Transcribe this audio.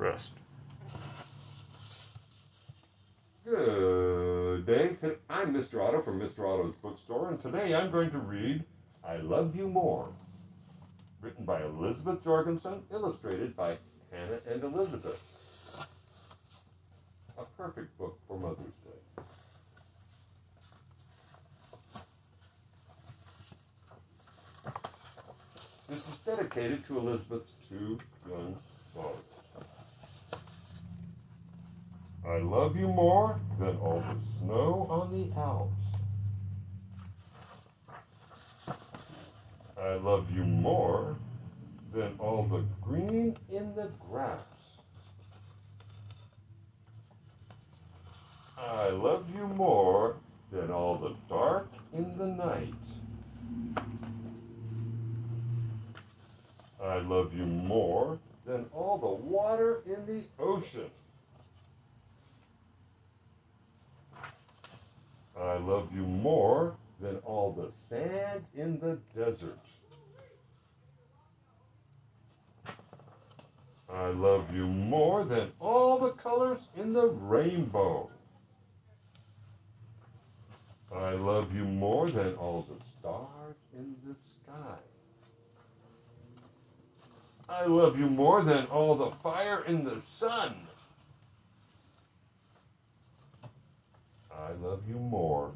rest. Good day. I'm Mr. Otto from Mr. Otto's Bookstore, and today I'm going to read I Love You More, written by Elizabeth Jorgensen, illustrated by Hannah and Elizabeth. A perfect book for Mother's Day. This is dedicated to Elizabeth's two I love you more than all the snow on the Alps. I love you more than all the green in the grass. I love you more than all the dark in the night. I love you more than all the water in the ocean. I love you more than all the sand in the desert. I love you more than all the colors in the rainbow. I love you more than all the stars in the sky. I love you more than all the fire in the sun. I love you more